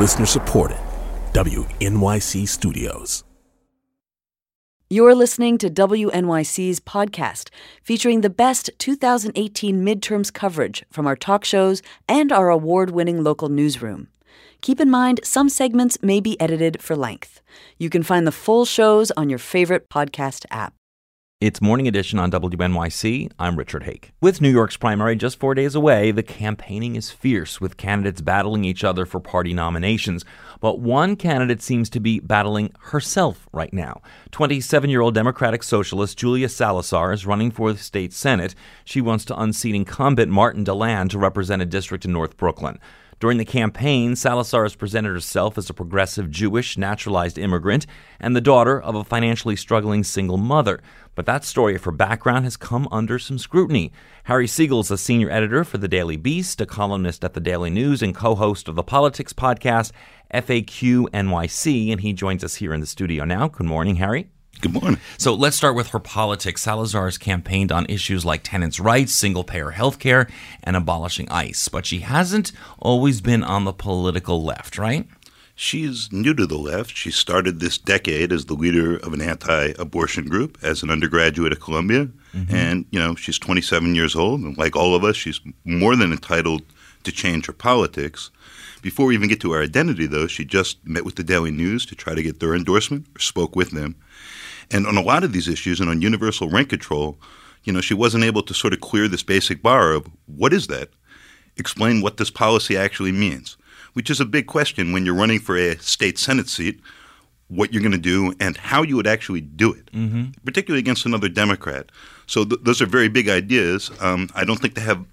Listener supported. WNYC Studios. You're listening to WNYC's podcast featuring the best 2018 midterms coverage from our talk shows and our award winning local newsroom. Keep in mind, some segments may be edited for length. You can find the full shows on your favorite podcast app. It's Morning Edition on WNYC. I'm Richard Hake. With New York's primary just four days away, the campaigning is fierce, with candidates battling each other for party nominations. But one candidate seems to be battling herself right now. 27 year old Democratic Socialist Julia Salazar is running for the state Senate. She wants to unseat incumbent Martin Dilan to represent a district in North Brooklyn. During the campaign, Salazar has presented herself as a progressive Jewish naturalized immigrant and the daughter of a financially struggling single mother. But that story of her background has come under some scrutiny. Harry Siegel is a senior editor for the Daily Beast, a columnist at the Daily News, and co host of the politics podcast FAQ NYC, and he joins us here in the studio now. Good morning, Harry. Good morning. So let's start with her politics. Salazar has campaigned on issues like tenants' rights, single payer health care, and abolishing ICE. But she hasn't always been on the political left, right? She's new to the left. She started this decade as the leader of an anti abortion group as an undergraduate at Columbia. Mm-hmm. And, you know, she's 27 years old. And like all of us, she's more than entitled to change her politics. Before we even get to her identity, though, she just met with the Daily News to try to get their endorsement or spoke with them. And on a lot of these issues and on universal rent control, you know, she wasn't able to sort of clear this basic bar of what is that? Explain what this policy actually means, which is a big question when you're running for a state Senate seat, what you're going to do and how you would actually do it, mm-hmm. particularly against another Democrat. So th- those are very big ideas. Um, I don't think they have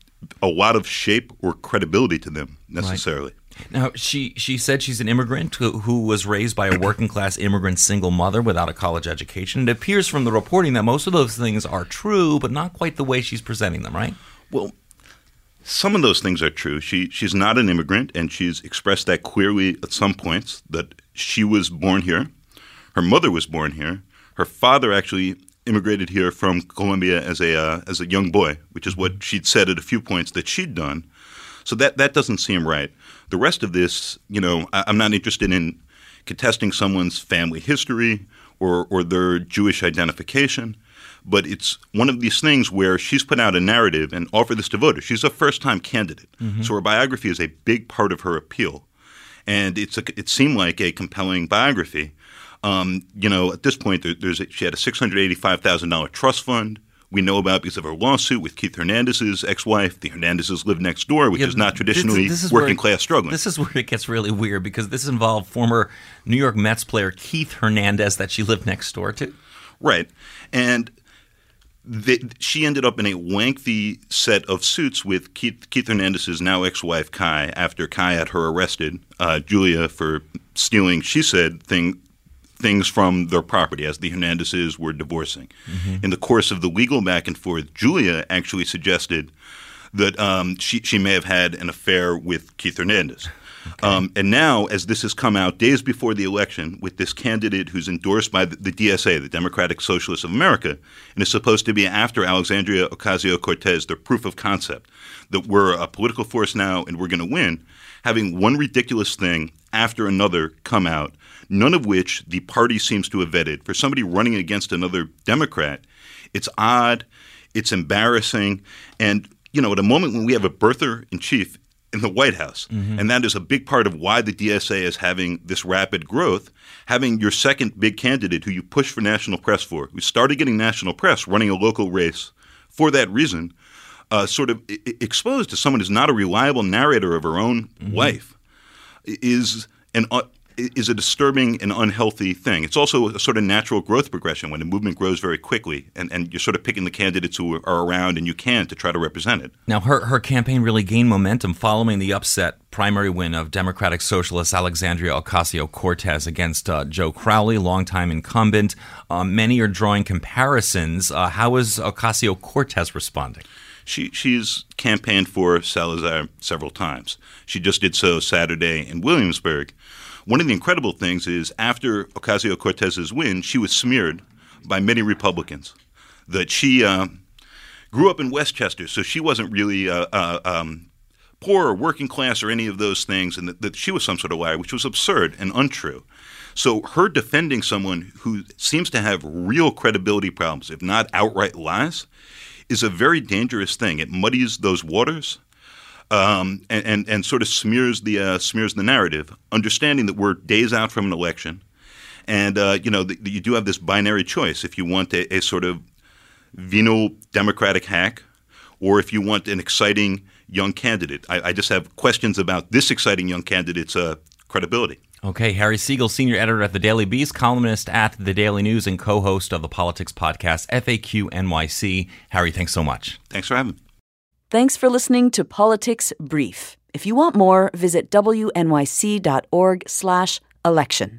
a lot of shape or credibility to them necessarily. Right. Now, she, she said she's an immigrant who, who was raised by a working class immigrant single mother without a college education. It appears from the reporting that most of those things are true, but not quite the way she's presenting them, right? Well, some of those things are true. She she's not an immigrant, and she's expressed that clearly at some points that she was born here. Her mother was born here. Her father actually immigrated here from Colombia as a uh, as a young boy, which is what she'd said at a few points that she'd done. So that that doesn't seem right. The rest of this, you know, I, I'm not interested in contesting someone's family history or or their Jewish identification. But it's one of these things where she's put out a narrative and offered this to voters. She's a first-time candidate, mm-hmm. so her biography is a big part of her appeal, and it's a, it seemed like a compelling biography. Um, you know, at this point, there, there's a, she had a six hundred eighty-five thousand dollar trust fund we know about because of her lawsuit with Keith Hernandez's ex-wife. The Hernandezes live next door, which yeah, is not traditionally this, this is working it, class struggling. This is where it gets really weird because this involved former New York Mets player Keith Hernandez that she lived next door to. Right, and they, she ended up in a lengthy set of suits with Keith, Keith Hernandez's now ex-wife Kai after Kai had her arrested, uh, Julia for stealing. She said thing things from their property as the Hernandezes were divorcing. Mm-hmm. In the course of the legal back and forth, Julia actually suggested that um, she, she may have had an affair with Keith Hernandez. Okay. Um, and now, as this has come out days before the election, with this candidate who's endorsed by the, the DSA, the Democratic Socialists of America, and is supposed to be after Alexandria Ocasio Cortez, the proof of concept that we're a political force now and we're going to win, having one ridiculous thing after another come out none of which the party seems to have vetted. For somebody running against another Democrat, it's odd, it's embarrassing, and you know, at a moment when we have a birther in chief in the White House, mm-hmm. and that is a big part of why the DSA is having this rapid growth. Having your second big candidate, who you push for national press for, who started getting national press, running a local race for that reason, uh, sort of I- exposed to someone who's not a reliable narrator of her own mm-hmm. life, is an uh, is a disturbing and unhealthy thing. It's also a sort of natural growth progression when a movement grows very quickly, and, and you're sort of picking the candidates who are around and you can to try to represent it. Now, her, her campaign really gained momentum following the upset primary win of Democratic Socialist Alexandria Ocasio Cortez against uh, Joe Crowley, longtime incumbent. Uh, many are drawing comparisons. Uh, how is Ocasio Cortez responding? She, she's campaigned for Salazar several times. She just did so Saturday in Williamsburg. One of the incredible things is after Ocasio Cortez's win, she was smeared by many Republicans that she uh, grew up in Westchester, so she wasn't really uh, uh, um, poor or working class or any of those things, and that, that she was some sort of liar, which was absurd and untrue. So her defending someone who seems to have real credibility problems, if not outright lies, is a very dangerous thing. It muddies those waters. Um, and, and, and sort of smears the uh, smears the narrative, understanding that we're days out from an election, and uh, you know the, you do have this binary choice if you want a, a sort of venal Democratic hack, or if you want an exciting young candidate. I, I just have questions about this exciting young candidate's uh, credibility. Okay, Harry Siegel, senior editor at the Daily Beast, columnist at the Daily News, and co host of the politics podcast FAQ NYC. Harry, thanks so much. Thanks for having me. Thanks for listening to Politics Brief. If you want more, visit wnyc.org/election.